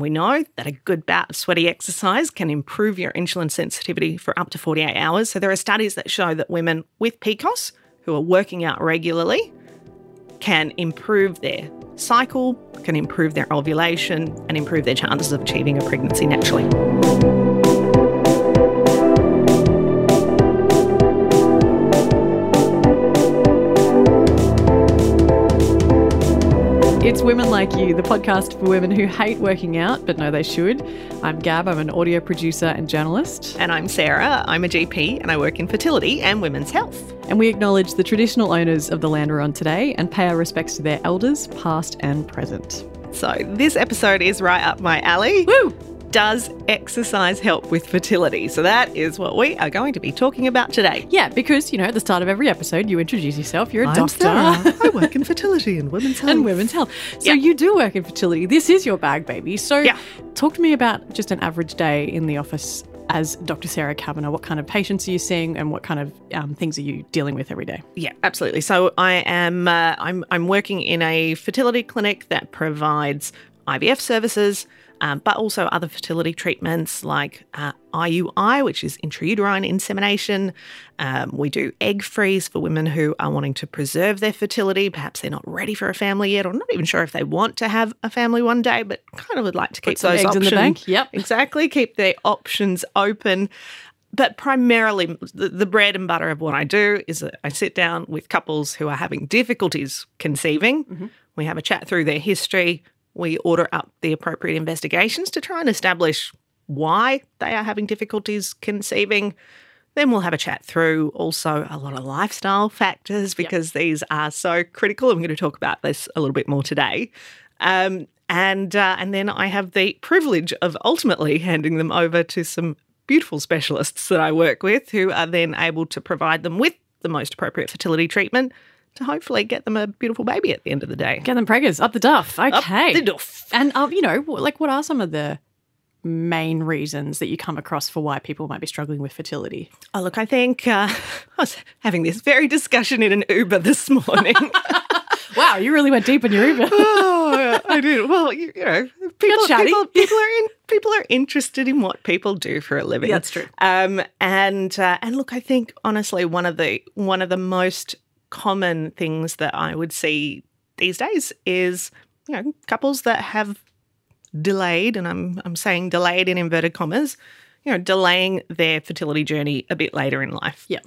And we know that a good bout of sweaty exercise can improve your insulin sensitivity for up to 48 hours. So there are studies that show that women with PCOS who are working out regularly can improve their cycle, can improve their ovulation, and improve their chances of achieving a pregnancy naturally. It's Women Like You, the podcast for women who hate working out but know they should. I'm Gab, I'm an audio producer and journalist. And I'm Sarah, I'm a GP and I work in fertility and women's health. And we acknowledge the traditional owners of the land we're on today and pay our respects to their elders, past and present. So, this episode is right up my alley. Woo! Does exercise help with fertility? So, that is what we are going to be talking about today. Yeah, because, you know, at the start of every episode, you introduce yourself. You're a I'm doctor. Sarah. I work in fertility and women's health. and women's health. So Yeah. you do work in fertility. This is your bag, baby. So Yeah. talk to me about just an average day in the office as Dr. Sarah Kavanagh. What kind of patients are you seeing, and what kind of um, things are you dealing with every day? Yeah, absolutely. So I am uh, I'm I'm working in a fertility clinic that provides IVF services, um, but also other fertility treatments like uh, IUI, which is intrauterine insemination. Um, we do egg freeze for women who are wanting to preserve their fertility. Perhaps they're not ready for a family yet, or not even sure if they want to have a family one day, but kind of would like to keep those eggs in options. the bank. Yep. exactly. Keep their options open but primarily the, the bread and butter of what I do is that I sit down with couples who are having difficulties conceiving. We have a chat through their history. We order up the appropriate investigations to try and establish why they are having difficulties conceiving. Then we'll have a chat through also a lot of lifestyle factors because these are so critical. I'm going to talk about this a little bit more today. Um, and uh, and then I have the privilege of ultimately handing them over to some beautiful specialists that I work with who are then able to provide them with the most appropriate fertility treatment to hopefully get them a beautiful baby at the end of the day. Get them preggers up the duff. Okay. the duff. And um, you know, like, what are some of the main reasons that you come across for why people might be struggling with fertility? Oh, look, I think uh, I was having this very discussion in an Uber this morning. Wow, you really went deep in your Uber. oh, I did. Well, you, you know, people, people, people are in, people are interested in what people do for a living. That's true. Um, and uh, and look, I think honestly, one of the one of the most common things that I would see these days is you know couples that have delayed, and I'm I'm saying delayed in inverted commas, you know, delaying their fertility journey a bit later in life. Yeah.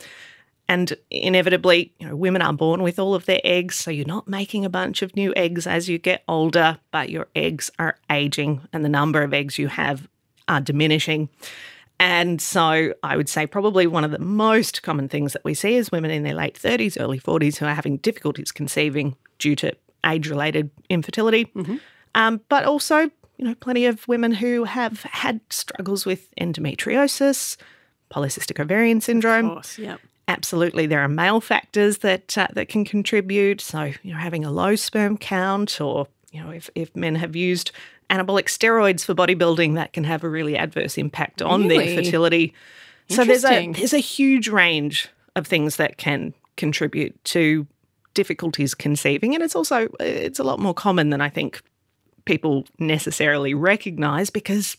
And inevitably, you know, women are born with all of their eggs, so you're not making a bunch of new eggs as you get older, but your eggs are aging and the number of eggs you have are diminishing. And so I would say probably one of the most common things that we see is women in their late 30s, early 40s who are having difficulties conceiving due to age related infertility. Um, but also, you know, plenty of women who have had struggles with endometriosis, polycystic ovarian syndrome. Of course, yeah. Absolutely, there are male factors that uh, that can contribute. So, you know, having a low sperm count, or you know, if, if men have used anabolic steroids for bodybuilding, that can have a really adverse impact on Really? their fertility. So there's a there's a huge range of things that can contribute to difficulties conceiving, and it's also it's a lot more common than I think people necessarily recognize because.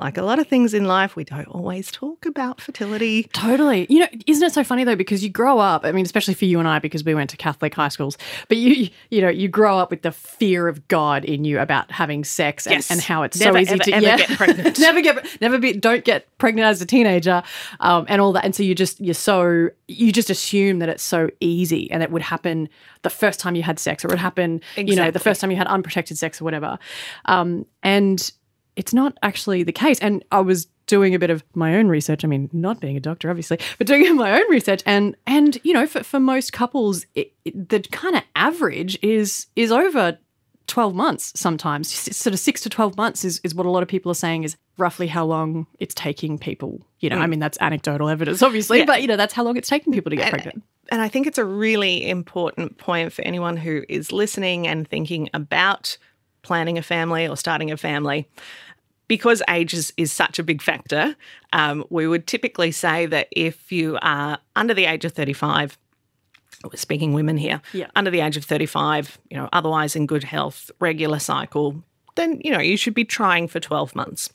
Like a lot of things in life, we don't always talk about fertility. Totally. You know, isn't it so funny though? Because you grow up, I mean, especially for you and I, because we went to Catholic high schools, but you, you know, you grow up with the fear of God in you about having sex and, Yes. and how it's Never, so easy ever, to ever yeah. get pregnant. never get, never be, don't get pregnant as a teenager, um, and all that. And so you just, you're so, you just assume that it's so easy and it would happen the first time you had sex or it would happen, you know, the first time you had unprotected sex or whatever. Um, and it's not actually the case. And I was doing a bit of my own research. I mean, not being a doctor, obviously, but doing my own research. And and you know, for, for most couples, it, it- the kind of average is is over. 12 months sometimes sort of 6 to 12 months is, is what a lot of people are saying is roughly how long it's taking people you know i mm. mean that's anecdotal evidence obviously Yeah. but you know that's how long it's taking people to get pregnant And I think it's a really important point for anyone who is listening and thinking about planning a family or starting a family. Because age is, is such a big factor, um, we would typically say that if you are under the age of 35, we're speaking women here, Yeah. under the age of 35, you know, otherwise in good health, regular cycle, then you know you should be trying for 12 months.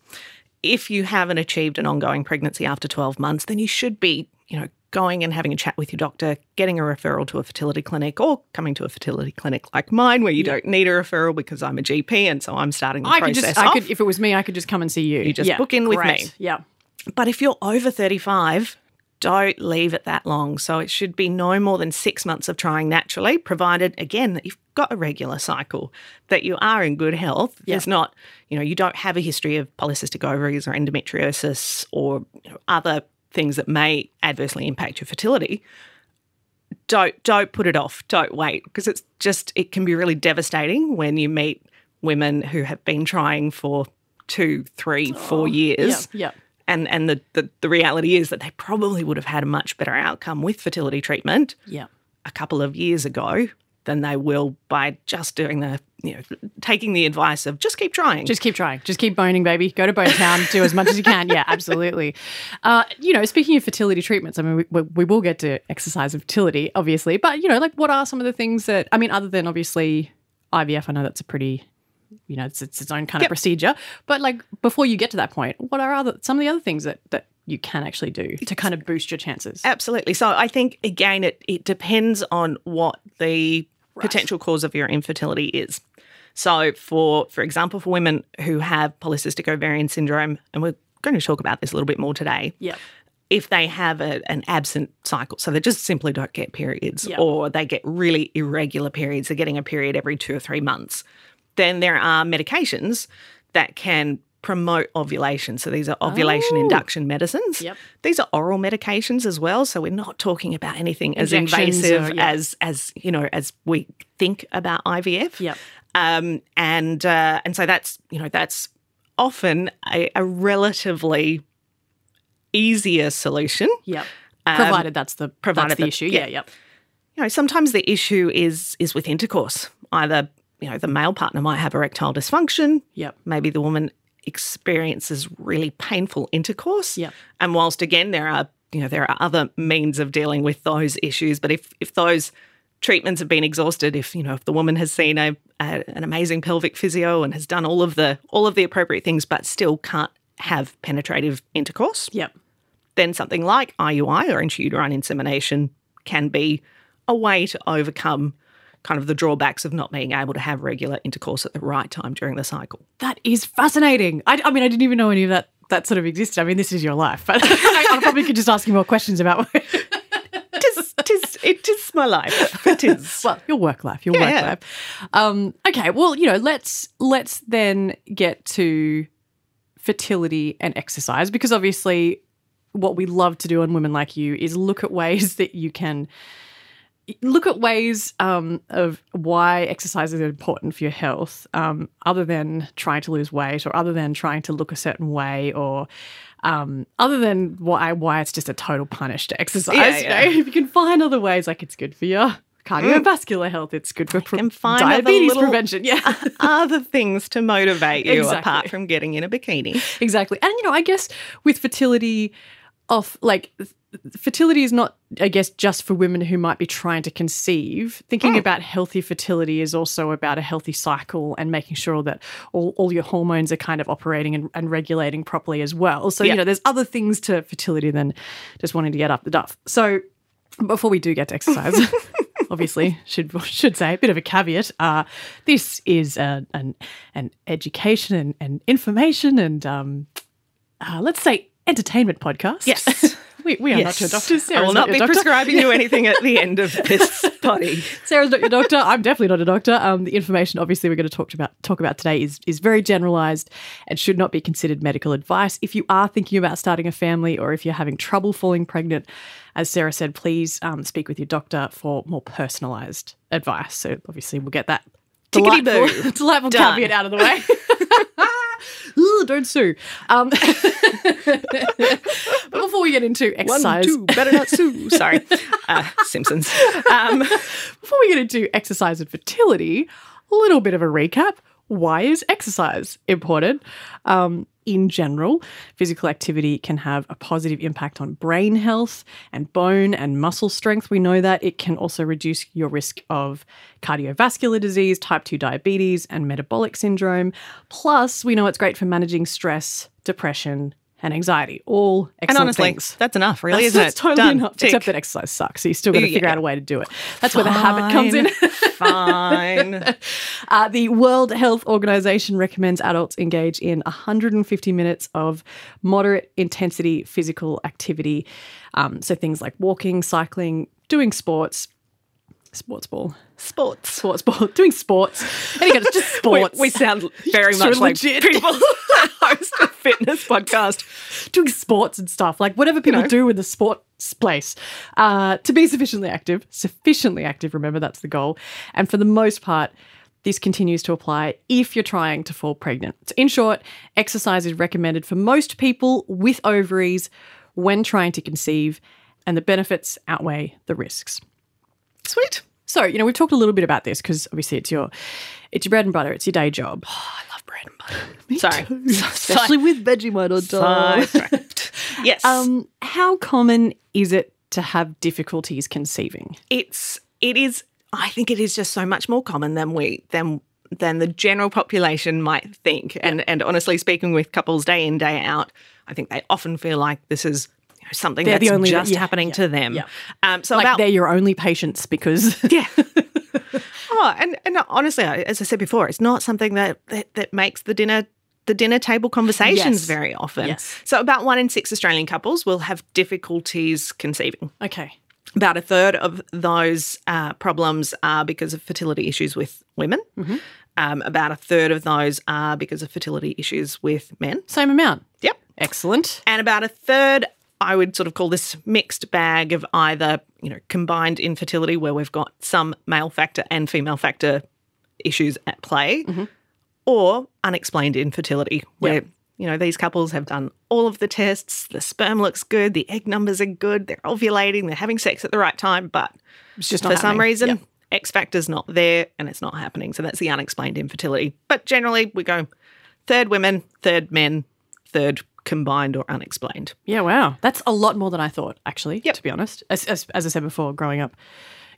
If you haven't achieved an ongoing pregnancy after 12 months, then you should be, you know, going and having a chat with your doctor, getting a referral to a fertility clinic or coming to a fertility clinic like mine where you don't need a referral because I'm a GP and so I'm starting the I could process just, I off. could, if it was me, I could just come and see you. You just book in with great. me. Yeah. But if you're over 35, don't leave it that long. So it should be no more than six months of trying naturally, provided, again, that you've got a regular cycle, that you are in good health. There's not, you know, you don't have a history of polycystic ovaries or endometriosis or you know, other things that may adversely impact your fertility. Don't don't put it off. Don't wait because it's just it can be really devastating when you meet women who have been trying for two, three, oh, four years Yeah. Yeah. and and the, the the reality is that they probably would have had a much better outcome with fertility treatment Yeah. a couple of years ago than they will by just doing the you know taking the advice of just keep trying Just keep trying. Just keep boning, baby. Go to Bone Town. do as much as you can. Yeah, absolutely. Uh, you know, speaking of fertility treatments, I mean, we, we, we will get to exercise and fertility, obviously. But, you know, like what are some of the things that, I mean, other than obviously IVF, I know that's a pretty, you know, it's, it's its own kind of procedure. But like before you get to that point, what are other some of the other things that, that you can actually do to kind of boost your chances? absolutely so i think again it it depends on what the potential cause of your infertility is so for for example for women who have polycystic ovarian syndrome and we're going to talk about this a little bit more today Yeah. if they have a, an absent cycle, so they just simply don't get periods, Yeah. or they get really irregular periods, they're getting a period every two or three months, then there are medications that can promote ovulation. So these are ovulation Oh. induction medicines. Yep. These are oral medications as well. So we're not talking about anything as invasive or- yeah. as as you know as we think about IVF. Yep. Um, and uh, and so that's you know that's often a, a relatively easier solution. Yep. Um, Provided that's the provided that's the that- issue. yeah. Yeah. Yep. You know, sometimes the issue is is with intercourse. Either you know the male partner might have erectile dysfunction. Yep. Maybe the woman experiences really painful intercourse. Yep. And whilst again there are you know there are other means of dealing with those issues, but if if those treatments have been exhausted, if you know if the woman has seen a, a an amazing pelvic physio and has done all of the all of the appropriate things, but still can't have penetrative intercourse, Yep. then something like IUI or intrauterine insemination can be a way to overcome kind of the drawbacks of not being able to have regular intercourse at the right time during the cycle. That is fascinating. I, I mean, I didn't even know any of that that sort of existed. I mean, this is your life, but I, I probably could just ask you more questions about it is my life. It is. well your work life, your Yeah, work yeah. life. Um, okay, well, you know, let's let's then get to fertility and exercise because obviously, what we love to do on women like you is look at ways that you can look at ways um, of why exercise is important for your health, um, other than trying to lose weight or other than trying to look a certain way or um, other than why why it's just a total punish to exercise. Yeah, you know? If you can find other ways, like it's good for your cardiovascular health, it's good for pre- diabetes prevention. Yeah. Other things to motivate you Exactly. apart from getting in a bikini. exactly. And you know, I guess with fertility off like fertility is not I guess just for women who might be trying to conceive. Thinking about healthy fertility is also about a healthy cycle and making sure that all, all your hormones are kind of operating and, and regulating properly as well. So, Yeah. you know, there's other things to fertility than just wanting to get up the duff. So before we do get to exercise, obviously should should say a bit of a caveat. Uh, this is a, an an education and, and information and um, uh, let's say entertainment podcast. Yes. we, we are not your doctors. I Sarah's will not your be doctor. prescribing you anything at the end of this body. Sarah's not your doctor. I'm definitely not a doctor. Um, the information, obviously, we're going to talk about talk about today is is very generalised and should not be considered medical advice. If you are thinking about starting a family or if you're having trouble falling pregnant, as Sarah said, please um, speak with your doctor for more personalised advice. So obviously, we'll get that Tickety-boo. delightful, delightful Done. caveat out of the way. Ooh, don't sue. Um, but before we get into One, exercise, two, better not sue. Sorry. Uh, Simpsons. Um, Before we get into exercise and fertility, a little bit of a recap. why is exercise important? Um, in general, physical activity can have a positive impact on brain health and bone and muscle strength. We know that it can also reduce your risk of cardiovascular disease, type 2 diabetes, and metabolic syndrome. Plus, we know it's great for managing stress, depression, and anxiety. All excellent and honestly, things. that's enough, really, That's, isn't that's it? totally Done. enough. Tick. Except that exercise sucks. So you still got to Yeah. figure out a way to do it. That's where the habit comes in. Fine. Uh, the World Health Organization recommends adults engage in 150 minutes of moderate intensity physical activity. Um, so things like walking, cycling, doing sports, sports ball, Sports. sports ball, doing sports. Again, it's just We, sports. we sound very So much like people that host a fitness podcast. doing sports and stuff, like whatever people know. do in the sports place, uh, to be sufficiently active, sufficiently active, remember that's the goal. And for the most part, this continues to apply if you're trying to fall pregnant. So in short, exercise is recommended for most people with ovaries when trying to conceive, and the benefits outweigh the risks. Sweet. So, you know, we've talked a little bit about this because obviously it's your it's your bread and butter, it's your day job. I love bread and butter. Sorry. Especially with Vegemite on top. Yes. Um, how common is it to have difficulties conceiving? it's it is I think it is just so much more common than we than than the general population might think. And and honestly speaking with couples day in, day out, I think they often feel like this is something They're the that's only- just yeah, happening yeah, to them. yeah. Um so Like about they're your only patients because Yeah. oh, and and honestly, as I said before, it's not something that that, that makes the dinner the dinner table conversations Yes. very often. Yes. So about one in six Australian couples will have difficulties conceiving. okay, About a third of those uh, problems are because of fertility issues with women. Mm-hmm. Um, about a third of those are because of fertility issues with men. same amount. Yep. Excellent. And about a third, I would sort of call this mixed bag of either, you know, combined infertility where we've got some male factor and female factor issues at play, Mm-hmm. or unexplained infertility where, you know, these couples have done all of the tests, the sperm looks good, the egg numbers are good, they're ovulating, they're having sex at the right time, but It's just for some reason, Yep. X factor's not there and it's not happening. So that's the unexplained infertility. But generally, we go third women, third men, third combined or unexplained. Yeah, wow, that's a lot more than I thought. Actually, Yep. to be honest, as, as as I said before, growing up,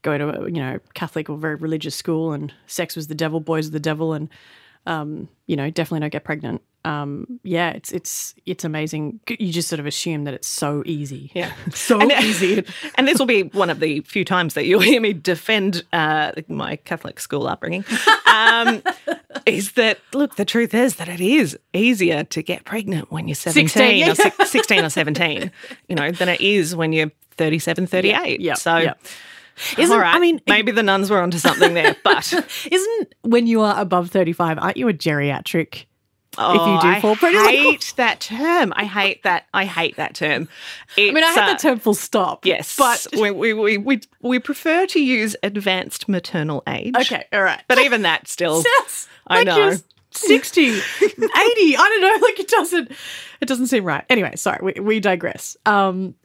going to a you know Catholic or very religious school, and sex was the devil, boys are the devil, and um, you know definitely don't get pregnant. Um, yeah, it's it's it's amazing. You just sort of assume that it's so easy. Yeah. so And- easy. And this will be one of the few times that you'll hear me defend uh, my Catholic school upbringing. Um, is that, look, the truth is that it is easier to get pregnant when you're 17 16, yeah. or six, 16 or 17, you know, than it is when you're 37, 38. yeah, So, yeah. Isn't, Isn't- I mean, maybe the nuns were onto something there, but Isn't when you are above thirty five, aren't you a geriatric? Oh, you do I fall pregnant, like- hate that term. I hate that. I hate that term. I mean, I It's, had uh, the term full stop. Yes, but we, we, we, we, prefer to use advanced maternal age. okay, all right. But even that still, I like know. you're 60, 80. I don't know. Like it doesn't, it doesn't seem right. Anyway, sorry, we, we digress. Um,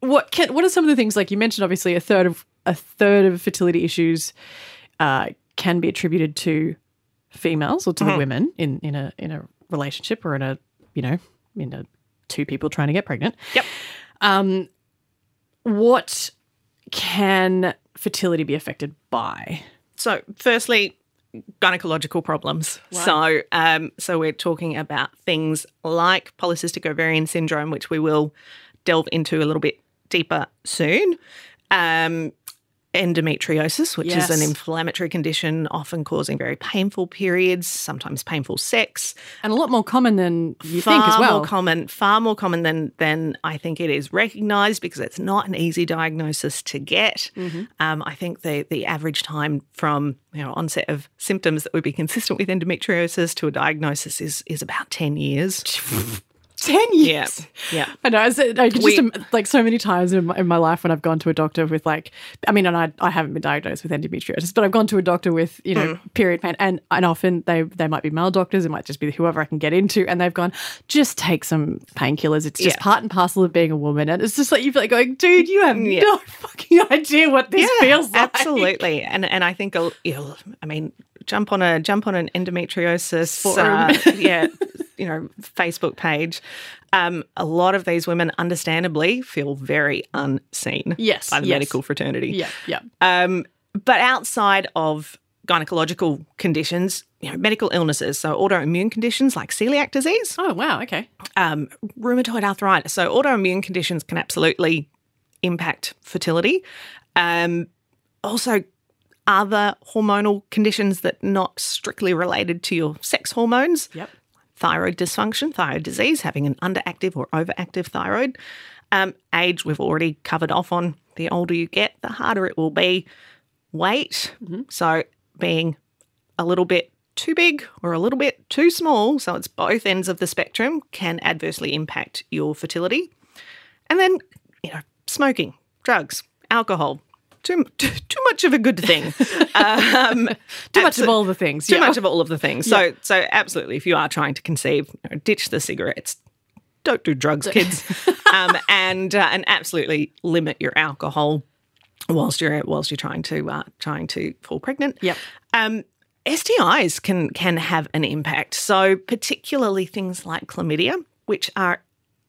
what can, what are some of the things like you mentioned? Obviously, a third of a third of fertility issues uh, can be attributed to females or to Mm-hmm. the women in in a in a relationship or in a you know in a two people trying to get pregnant. Yep. Um, what can fertility be affected by? So, firstly, gynecological problems. So, um, so we're talking about things like polycystic ovarian syndrome, which we will delve into a little bit deeper soon. Um, endometriosis, which is an inflammatory condition, often causing very painful periods, sometimes painful sex. And a lot more common than you far think as well. more common, far more common than than I think it is recognised because it's not an easy diagnosis to get. Mm-hmm. Um, I think the the average time from you know onset of symptoms that would be consistent with endometriosis to a diagnosis is is about ten years. Ten years. yeah. I know. I, said- I could We- just like so many times in my, in my life when I've gone to a doctor with like, I mean, and I, I haven't been diagnosed with endometriosis, but I've gone to a doctor with you know Mm. period pain, and and often they they might be male doctors, it might just be whoever I can get into, and they've gone, just take some painkillers. It's just Yeah. part and parcel of being a woman, and it's just like you feel like going, dude, you have Yeah. no fucking idea what this feels like. Absolutely, and and I think you know, I mean, jump on a jump on an endometriosis uh, yeah you know Facebook page. Um, a lot of these women, understandably, feel very unseen Yes, by the yes. medical fraternity. Yeah, yeah. Um, but outside of gynecological conditions, you know, medical illnesses, so autoimmune conditions like celiac disease, Oh wow. Okay. um, rheumatoid arthritis. So autoimmune conditions can absolutely impact fertility. Um, also, other hormonal conditions that not strictly related to your sex hormones, Yep. thyroid dysfunction, thyroid disease, having an underactive or overactive thyroid. Um, age, we've already covered off on. The older you get, the harder it will be. Weight, so being a little bit too big or a little bit too small, so it's both ends of the spectrum, can adversely impact your fertility. And then, you know, smoking, drugs, alcohol, too, too, too much of a good thing. um, Too much of all the things. too yeah. much of all of the things. So, so absolutely, if you are trying to conceive, you know, ditch the cigarettes. Don't do drugs, kids, um, and uh, and absolutely limit your alcohol whilst you're whilst you're trying to uh, trying to fall pregnant. Yep. Um, STIs can can have an impact. So particularly things like chlamydia, which are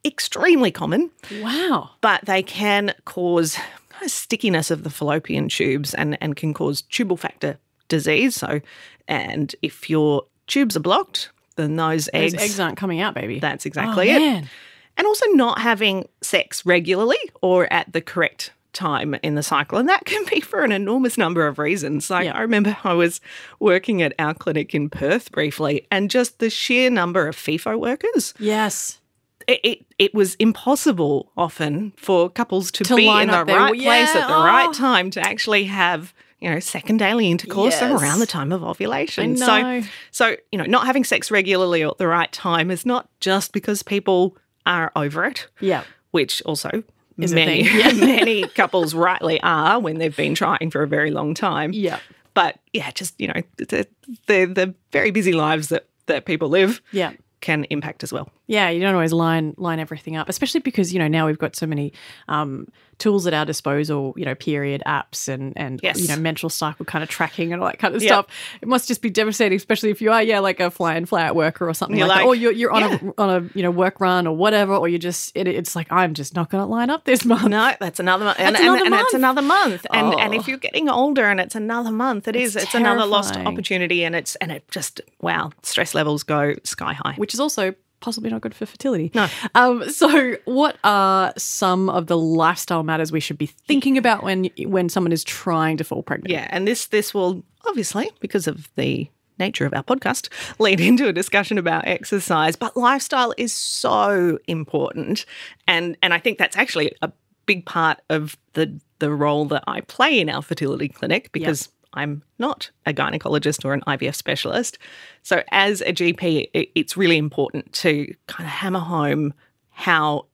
extremely common, Wow. but they can cause stickiness of the fallopian tubes and, and can cause tubal factor disease. So, and if your tubes are blocked, then those Those eggs, eggs aren't coming out, baby. that's oh, exactly it. man. And also not having sex regularly or at the correct time in the cycle. And that can be for an enormous number of reasons. Like Yeah. I remember I was working at our clinic in Perth briefly, and just the sheer number of FIFO workers Yes. It, it, it was impossible often for couples to, To be in the right place Yeah, at the oh. right time to actually have you know second daily intercourse Yes. around the time of ovulation. So so you know not having sex regularly at the right time is not just because people are over it, Yeah. which also Is many. Yeah. many couples rightly are when they've been trying for a very long time. Yeah. But yeah, just you know the the, the very busy lives that that people live Yeah. Can impact as well. Yeah, you don't always line line everything up, especially because you know now we've got so many um, tools at our disposal. You know, period apps and and Yes. you know menstrual cycle kind of tracking and all that kind of Yep. stuff. It must just be devastating, especially if you are yeah like a fly in fly out worker or something You're like, that, like- or you're you're on yeah. a on a you know work run or whatever, or you just it, it's like I'm just not going to line up this month. No, that's another month, and, That's and, another and it's month. another month. And and Oh. if you're getting older and it's another month, it is. It's It's, another lost opportunity, and it's and it just wow, stress levels go sky high. which is also possibly not good for fertility. No. Um, so, what are some of the lifestyle matters we should be thinking about when when someone is trying to fall pregnant? Yeah, and this this will obviously because of the nature of our podcast lead into a discussion about exercise, but lifestyle is so important, and and I think that's actually a big part of the the role that I play in our fertility clinic because. I'm not a gynecologist or an IVF specialist. So, as a GP, it's really important to kind of hammer home how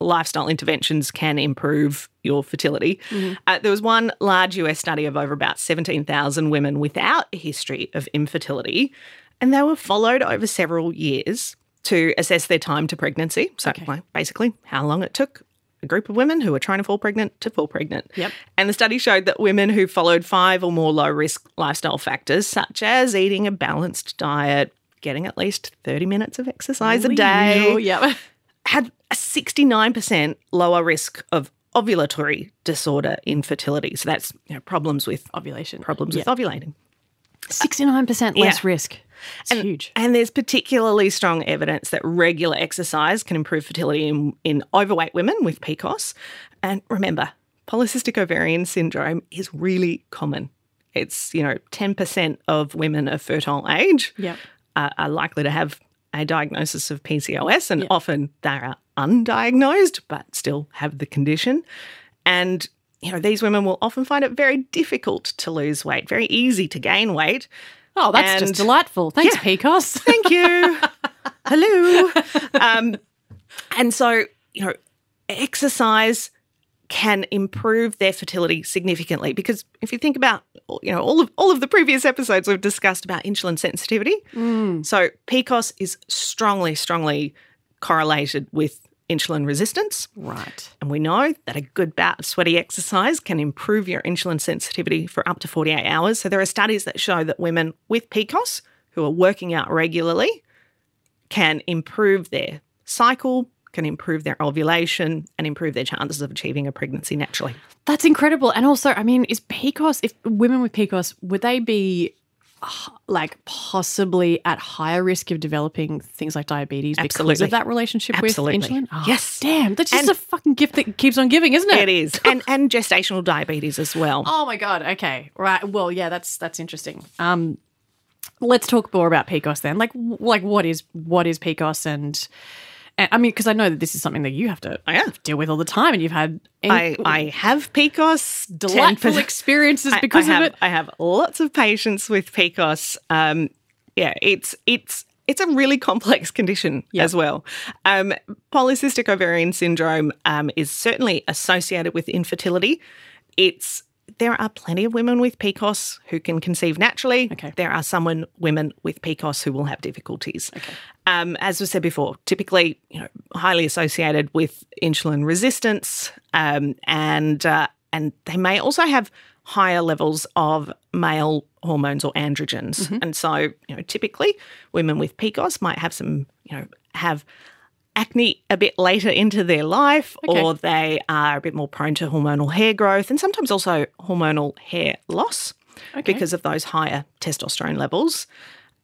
lifestyle interventions can improve your fertility. Uh, there was one large US study of over about 17,000 women without a history of infertility, and they were followed over several years to assess their time to pregnancy. So, Okay. basically, how long it took a group of women who were trying to fall pregnant to fall pregnant. Yep. And the study showed that women who followed five or more low risk lifestyle factors, such as eating a balanced diet, getting at least 30 minutes of exercise a day, yeah. had a 69% lower risk of ovulatory disorder infertility. So that's you know, problems with Ovulation. problems Yeah. with ovulating. 69% less Yeah. risk. It's huge. And there's particularly strong evidence that regular exercise can improve fertility in, in overweight women with PCOS. And remember, polycystic ovarian syndrome is really common. It's, you know, 10% of women of fertile age Yep. are, are likely to have a diagnosis of PCOS, and often they are undiagnosed but still have the condition. And you know, these women will often find it very difficult to lose weight, very easy to gain weight. Oh, that's just delightful. Thanks, Yeah. PCOS. Thank you. Hello. Um, and so, you know, exercise can improve their fertility significantly because if you think about you know all of all of the previous episodes we've discussed about insulin sensitivity so PCOS is strongly strongly correlated with insulin resistance. Right. And we know that a good bout of sweaty exercise can improve your insulin sensitivity for up to 48 hours. So there are studies that show that women with PCOS who are working out regularly can improve their cycle, can improve their ovulation, and improve their chances of achieving a pregnancy naturally. That's incredible. And also, I mean, is PCOS, if women with PCOS, would they be like possibly at higher risk of developing things like diabetes because of that relationship Absolutely. with insulin? Oh, Yes. Damn, that's just And- a fucking gift that keeps on giving, isn't it? It is. And and gestational diabetes as well. Oh my god. Okay. Right. Well, yeah, that's that's interesting. Um let's talk more about PCOS then. Like like what is what is PCOS and and- I mean, because I know that this is something that you have to yeah. deal with all the time, and you've had I, I have PCOS. delightful 10%. experiences because I have, of it. I have lots of patients with PCOS. Um, yeah, it's it's it's a really complex condition Yeah. as well. Um, polycystic ovarian syndrome um, is certainly associated with infertility. It's there are plenty of women with PCOS who can conceive naturally. Okay. There are some women with PCOS who will have difficulties. Um, as we said before, typically, you know, highly associated with insulin resistance, um, and uh, and they may also have higher levels of male hormones or androgens. And so, you know, typically, women with PCOS might have some, you know, have acne a bit later into their life, Okay. or they are a bit more prone to hormonal hair growth, and sometimes also hormonal hair loss because of those higher testosterone levels.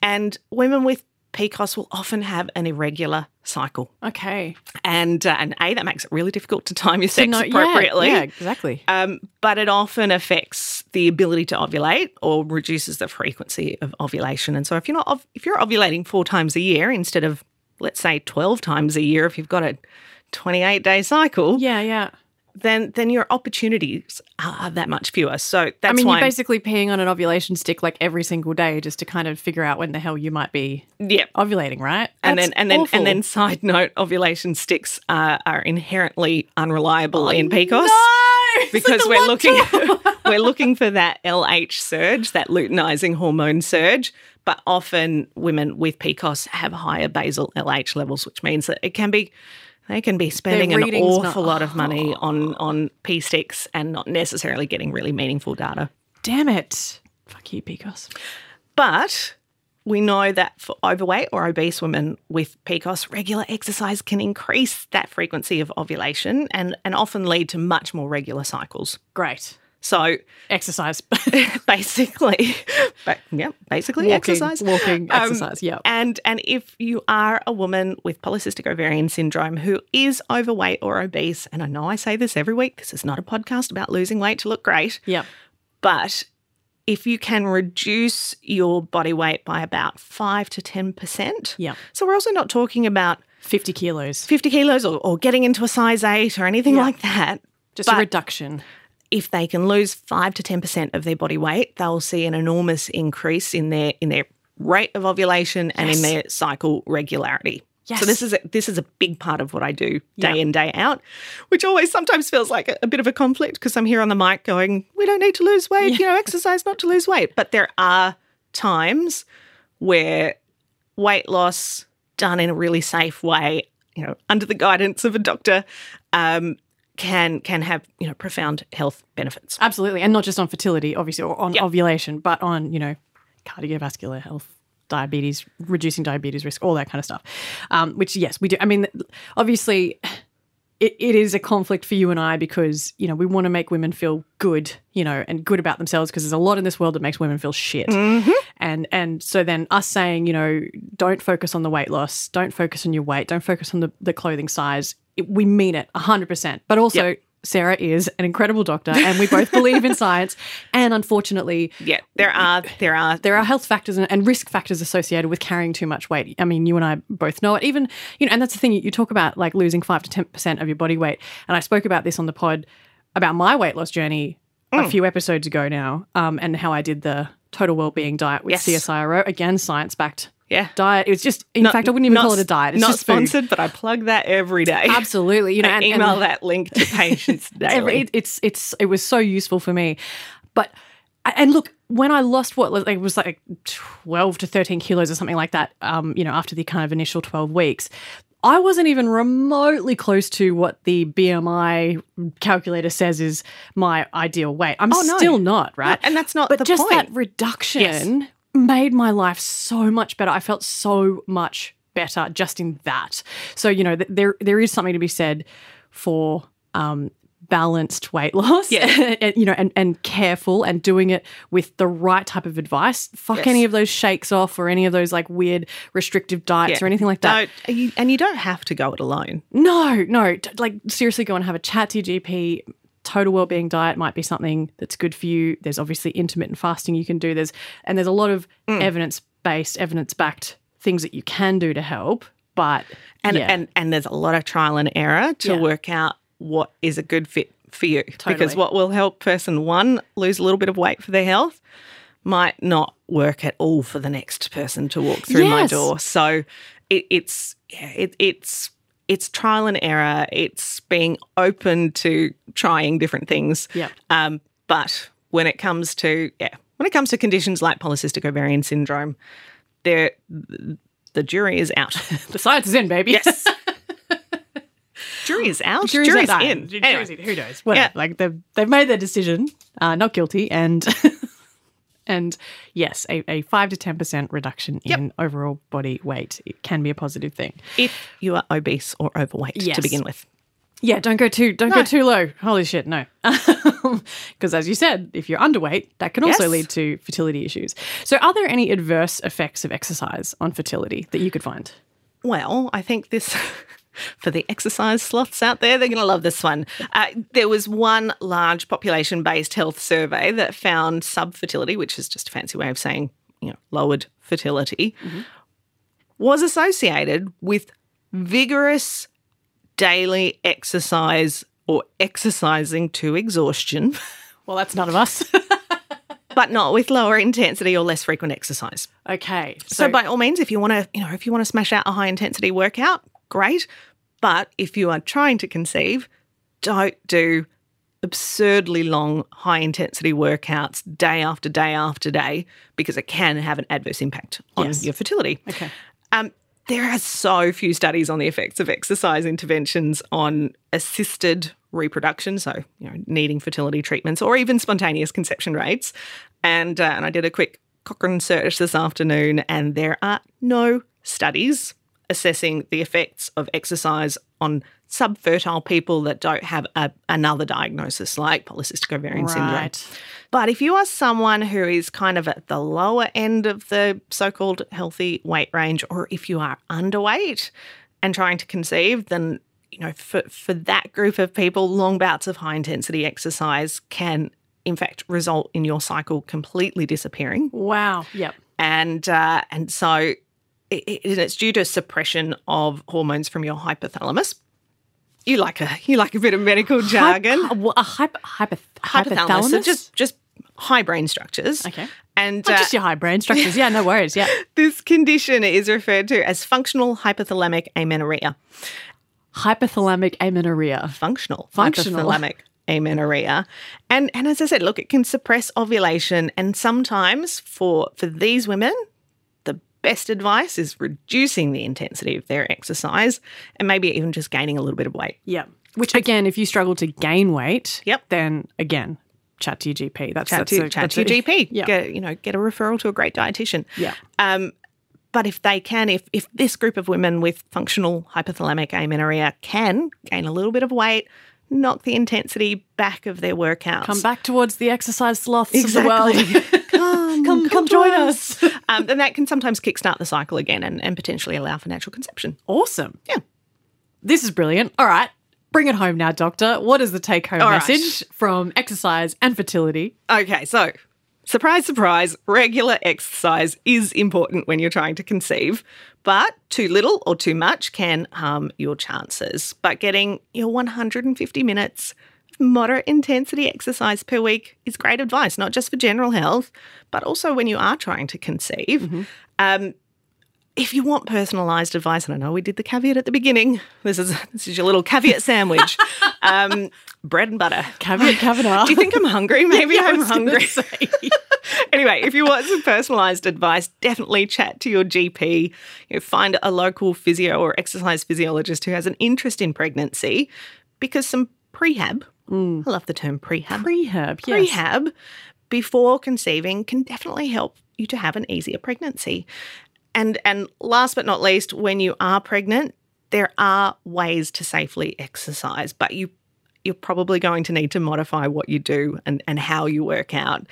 And women with PCOS will often have an irregular cycle. Okay. And, uh, and A, that makes it really difficult to time your So sex no- yeah, appropriately. Yeah, exactly. Um, but it often affects the ability to ovulate or reduces the frequency of ovulation. And so if you're not ov- if you're ovulating four times a year instead of let's say 12 times a year if you've got a 28 day cycle, yeah, yeah. then then your opportunities are, are that much fewer. So that's I mean, why you're basically peeing on an ovulation stick like every single day just to kind of figure out when the hell you might be yeah. ovulating, right? And That's then, and then, awful. and then, side note: ovulation sticks uh, are inherently unreliable in PCOS. No! Like because the we're looking we're looking for that LH surge, that luteinizing hormone surge. But often women with PCOS have higher basal LH levels, which means that it can be they can be spending an reading's not- awful lot of money on on P sticks and not necessarily getting really meaningful data. Damn it. Fuck you, PCOS. But we know that for overweight or obese women with PCOS, regular exercise can increase that frequency of ovulation and, and often lead to much more regular cycles. Great. So Exercise. basically, but yeah, basically Walking, exercise. walking, Um, exercise, yeah. And and if you are a woman with polycystic ovarian syndrome who is overweight or obese, and I know I say this every week, this is not a podcast about losing weight to look great, Yep. but if you can reduce your body weight by about five to ten percent, Yeah. So we're also not talking about 50 kilos. fifty kilos or, or getting into a size eight or anything Yeah. like that. Just a reduction. if they can lose five to ten percent of their body weight, they'll see an enormous increase in their in their rate of ovulation and in their cycle regularity. Yes. So this is a, this is a big part of what I do day Yeah. in day out, which always sometimes feels like a, a bit of a conflict because I'm here on the mic going, we don't need to lose weight, you know, exercise not to lose weight. But there are times where weight loss done in a really safe way, you know, under the guidance of a doctor, um, can can have you know profound health benefits. Absolutely. And not just on fertility, obviously, or on Yep. ovulation, but on, you know, cardiovascular health, diabetes, reducing diabetes risk, all that kind of stuff. Um, which, yes, we do. I mean, obviously, it, it is a conflict for you and I because, you know, we want to make women feel good, you know, and good about themselves because there's a lot in this world that makes women feel shit. And and so then us saying, you know, don't focus on the weight loss, don't focus on your weight, don't focus on the, the clothing size. It, we mean it 100%. But also, Yep. Sarah is an incredible doctor and we both believe in science. And unfortunately, Yeah, there are there are there are health factors and, and risk factors associated with carrying too much weight. I mean, you and I both know it. Even, you know, and that's the thing, you talk about like losing five to 10% of your body weight. And I spoke about this on the pod about my weight loss journey a Mm. few episodes ago now um, and how I did the total well-being diet with Yes. CSIRO. Again, science-backed yeah. diet. It was just, in Not- fact, I wouldn't even not- call it a diet. It's not just food. sponsored, but I plug that every day. Absolutely. You know, I and, and- email that link to patients daily. It, it's it's it was so useful for me, but and look when I lost what like, it was like twelve to thirteen kilos or something like that. Um, you know, after the kind of initial twelve weeks, I wasn't even remotely close to what the BMI calculator says is my ideal weight. I'm Oh, no. still not, right? and that's not but the just point. that reduction made my life so much better. I felt so much better just in that. So you know, th- there there is something to be said for um, balanced weight loss. Yeah. and, you know, and and careful and doing it with the right type of advice. Fuck Yes. any of those shakes off or any of those like weird restrictive diets or anything like that. You, and you don't have to go it alone. No, no. Like seriously, go and have a chat to your GP. Total well-being diet might be something that's good for you. There's obviously intermittent fasting you can do. There's and there's a lot of Mm. evidence based, evidence backed things that you can do to help. But And, yeah, and and there's a lot of trial and error to Yeah. work out what is a good fit for you. Because what will help person one lose a little bit of weight for their health might not work at all for the next person to walk through my door. So it, it's yeah, it, it's it's trial and error. It's being open to trying different things. Yeah. Um, but when it comes to yeah, when it comes to conditions like polycystic ovarian syndrome, there the jury is out. the science is in, baby. Yes. jury is out. Jury's, Jury's, out. in. Jury's Anyway, in. Who knows? Whatever. Yeah. Like they've they've made their decision, uh, not guilty, and and yes, a, a five to ten percent reduction in overall body weight it can be a positive thing. if you are obese or overweight Yes. to begin with. Yeah, don't go too don't No. go too low. Holy shit, no. Because as you said, if you're underweight, that can also Yes. lead to fertility issues. So, are there any adverse effects of exercise on fertility that you could find? Well, I think this. For the exercise sloths out there, they're going to love this one. Uh, there was one large population based health survey that found subfertility, which is just a fancy way of saying, you know, lowered fertility, was associated with vigorous daily exercise or exercising to exhaustion, Well, that's none of us. but not with lower intensity or less frequent exercise. okay. So, by all means, if you want to, you know, if you want to smash out a high intensity workout, great. But if you are trying to conceive, don't do absurdly long high intensity workouts day after day after day because it can have an adverse impact on Yes. your fertility. Okay. Um, there are so few studies on the effects of exercise interventions on assisted reproduction, so you know, needing fertility treatments or even spontaneous conception rates. And uh, and I did a quick Cochrane search this afternoon, and there are no studies assessing the effects of exercise on subfertile people that don't have a, another diagnosis like polycystic ovarian syndrome. Right. But if you are someone who is kind of at the lower end of the so called healthy weight range, or if you are underweight and trying to conceive, then you know, for, for that group of people, long bouts of high intensity exercise can in fact result in your cycle completely disappearing. Wow. Yep. And uh, and so it, it- it's due to suppression of hormones from your hypothalamus. You like a you like a bit of medical jargon a, a hyper, hyper, hypothalamus, so just just high brain structures. Okay. And Not uh, just your high brain structures. Yeah, no worries. Yeah. this condition is referred to as functional hypothalamic amenorrhea. Hypothalamic amenorrhea. Functional, Functional. hypothalamic amenorrhea. And and as I said, look, it can suppress ovulation and sometimes for for these women best advice is reducing the intensity of their exercise and maybe even just gaining a little bit of weight. Yeah. Which again, if you struggle to gain weight, Yep. then again, chat to your GP. That's Chat that's to, a- chat to your GP. Yeah. Get, you know, get a referral to a great dietitian. Yeah. Um, but if they can, if if this group of women with functional hypothalamic amenorrhea can gain a little bit of weight, knock the intensity back of their workouts, Come back towards the exercise sloths of the world. Exactly. come, Come- come join us. um, then that can sometimes kickstart the cycle again and, and potentially allow for natural conception. Awesome. Yeah. This is brilliant. All right. Bring it home now, doctor. What is the take home All right. message from exercise and fertility? Okay, so surprise, surprise, regular exercise is important when you're trying to conceive, but too little or too much can harm your chances. But getting your 150 minutes of moderate intensity exercise per week is great advice, not just for general health, but also when you are trying to conceive. Um, if you want personalised advice, and I know we did the caveat at the beginning, this is this is your little caveat sandwich. um, bread and butter. Caveat Kavanaugh. Do you think I'm hungry? Maybe Yeah, I'm hungry. anyway, if you want some personalised advice, definitely chat to your GP. You know, find a local physio or exercise physiologist who has an interest in pregnancy because some prehab, mm. I love the term prehab, Prehab. Yes. prehab before conceiving can definitely help you to have an easier pregnancy. And and last but not least, when you are pregnant, there are ways to safely exercise, but you you're probably going to need to modify what you do and, and how you work out.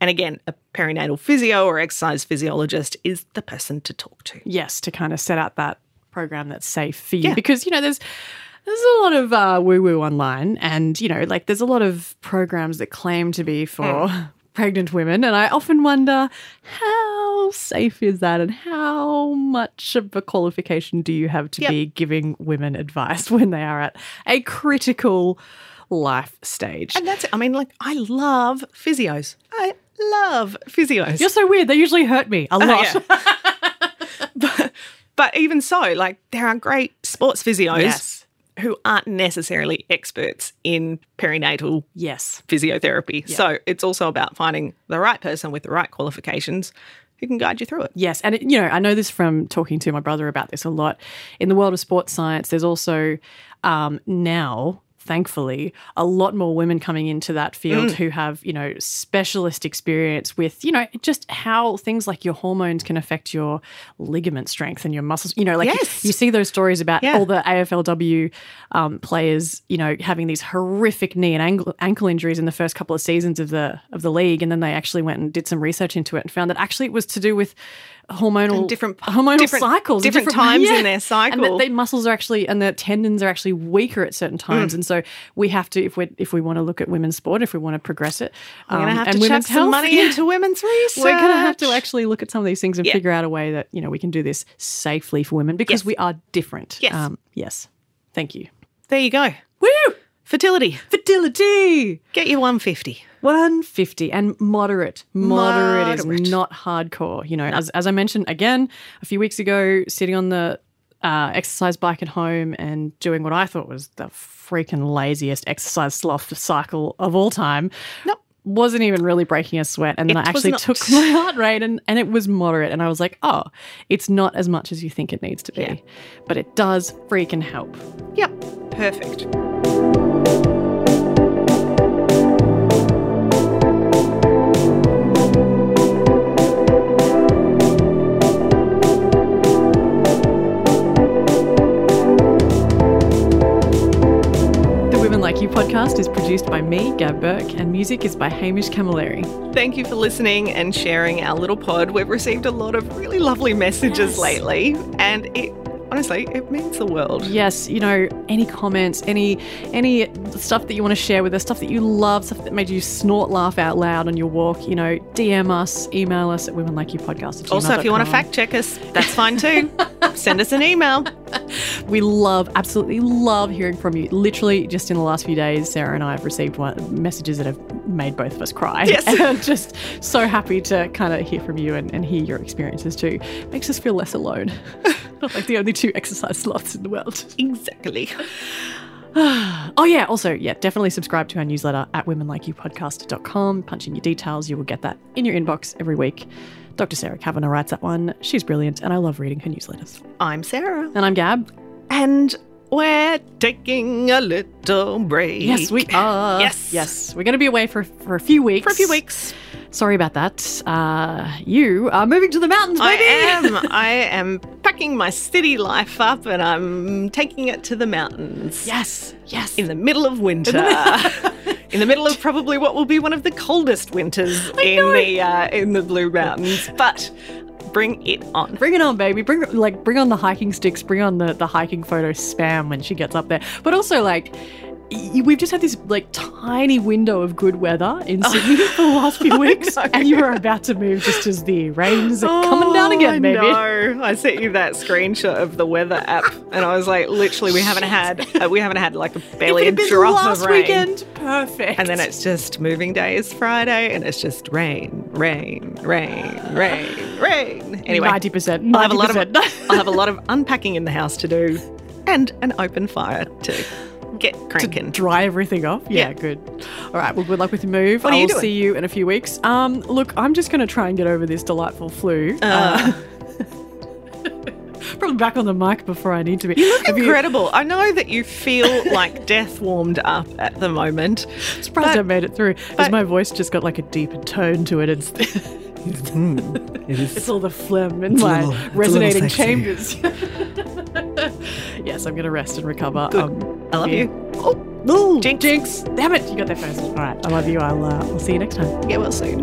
And again, a perinatal physio or exercise physiologist is the person to talk to. Yes, to kind of set out that program that's safe for you Yeah. because you know there's there's a lot of uh, woo woo online, and you know like there's a lot of programs that claim to be for pregnant women, and I often wonder how safe is that, and how much of a qualification do you have to Yep. be giving women advice when they are at a critical life stage? And that's it. I mean, like, I love physios. I love physios. You're so weird. They usually hurt me a oh, lot. yeah. but, but even so, like, there are great sports physios Yes. Who aren't necessarily experts in perinatal Yes. physiotherapy. So it's also about finding the right person with the right qualifications who can guide you through it. Yes, and it, you know, I know this from talking to my brother about this a lot. In the world of sports science, there's also um, now, thankfully, a lot more women coming into that field Mm. who have, you know, specialist experience with, you know, just how things like your hormones can affect your ligament strength and your muscles. You know, like you- you, see those stories about Yeah. all the AFLW um, players, you know, having these horrific knee and ankle, ankle injuries in the first couple of seasons of the of the league, and then they actually went and did some research into it and found that actually it was to do with hormonal And different- hormonal different- cycles, different times in their and cycle. that the muscles are actually and the tendons are actually weaker at certain Mm. times, and so we have to if we if we want to look at women's sport, if we want to progress it, We're going to um, have and to chuck some health, money yeah. into women's research. We're going to have to actually look at some of these things and Yeah. figure out a way that you know we can do this safely for women because Yes. we are different. Yes. Um, yes. Thank you. There you go. Woo! Fertility. Fertility. Get your 150. 150 and moderate. Moderate, Moderate. is not hardcore. You know, as, as I mentioned again a few weeks ago, sitting on the uh, exercise bike at home and doing what I thought was the freaking laziest exercise sloth cycle of all time. Nope. Wasn't even really breaking a sweat. And then It I actually took my heart rate and, and it was moderate. And I was like, oh, it's not as much as you think it needs to be. Yeah. But it does freaking help. Yep. Perfect. The Women Like You podcast is produced by me, Gab Burke, and music is by Hamish Camilleri. Thank you for listening and sharing our little pod. We've received a lot of really lovely messages Yes. lately, and it honestly it means the world. Yes, you know, any comments, any any stuff that you want to share with us, stuff that you love, stuff that made you snort laugh out loud on your walk, you know, DM us, email us at womenlikeyoupodcast. at Also, if you want to fact check us, that's fine too. Send us an email. we love, absolutely love hearing from you. Literally, just in the last few days, Sarah and I have received one, messages that have made both of us cry. Yes. And just so happy to kind of hear from you and, and hear your experiences too. Makes us feel less alone. Like the only two exercise sloths in the world. Exactly. Oh, yeah. Also, yeah, definitely subscribe to our newsletter at womenlikeyoupodcast.com. Punch in your details. You will get that in your inbox every week. Dr. Sarah Kavanagh writes that one. She's brilliant, and I love reading her newsletters. I'm Sarah, And I'm Gab. and we're taking a little break. Yes, we are. Yes. Yes. We're going to be away for, for a few weeks. For a few weeks. Sorry about that. Uh, you are moving to the mountains, baby. I am. I am packing my city life up, and I'm taking it to the mountains. Yes. Yes. in the middle of winter. in the middle of probably what will be one of the coldest winters in the uh, in the Blue Mountains, but bring it on. Bring it on, baby. Bring like bring on the hiking sticks. Bring on the the hiking photo spam when she gets up there. But also like. We've just had this like tiny window of good weather in Sydney for the last few weeks, and you are about to move just as the rains are coming down again, baby. No, I sent you that screenshot of the weather app, and I was like, literally, we haven't had uh, we haven't had like a barely a drop last of rain. weekend, perfect. And then it's just moving day is Friday, and it's just rain, rain, rain, rain, rain. Anyway, ninety percent. I'll have a lot of. I'll have a lot of unpacking in the house to do, and an open fire to get cranking. dry everything off. Yeah, Yeah. good. All right. Well, good luck with your move. What are I you see you in a few weeks. Um, look, I'm just going to try and get over this delightful flu. Uh, probably back on the mic before I need to be. You look Incredible. I know that you feel like death warmed up at the moment. surprised but- I made it through. Because my voice just got like a deeper tone to it. It's, It is. it's all the phlegm in my little- it's a little resonating chambers. yes, I'm going to rest and recover. Um, I love yeah. you. Oh, no. Jinx. Jinx. Damn it. You got there first. All right. I love you. I'll, uh, I'll see you next time. Get well soon.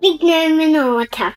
Big Name and Water.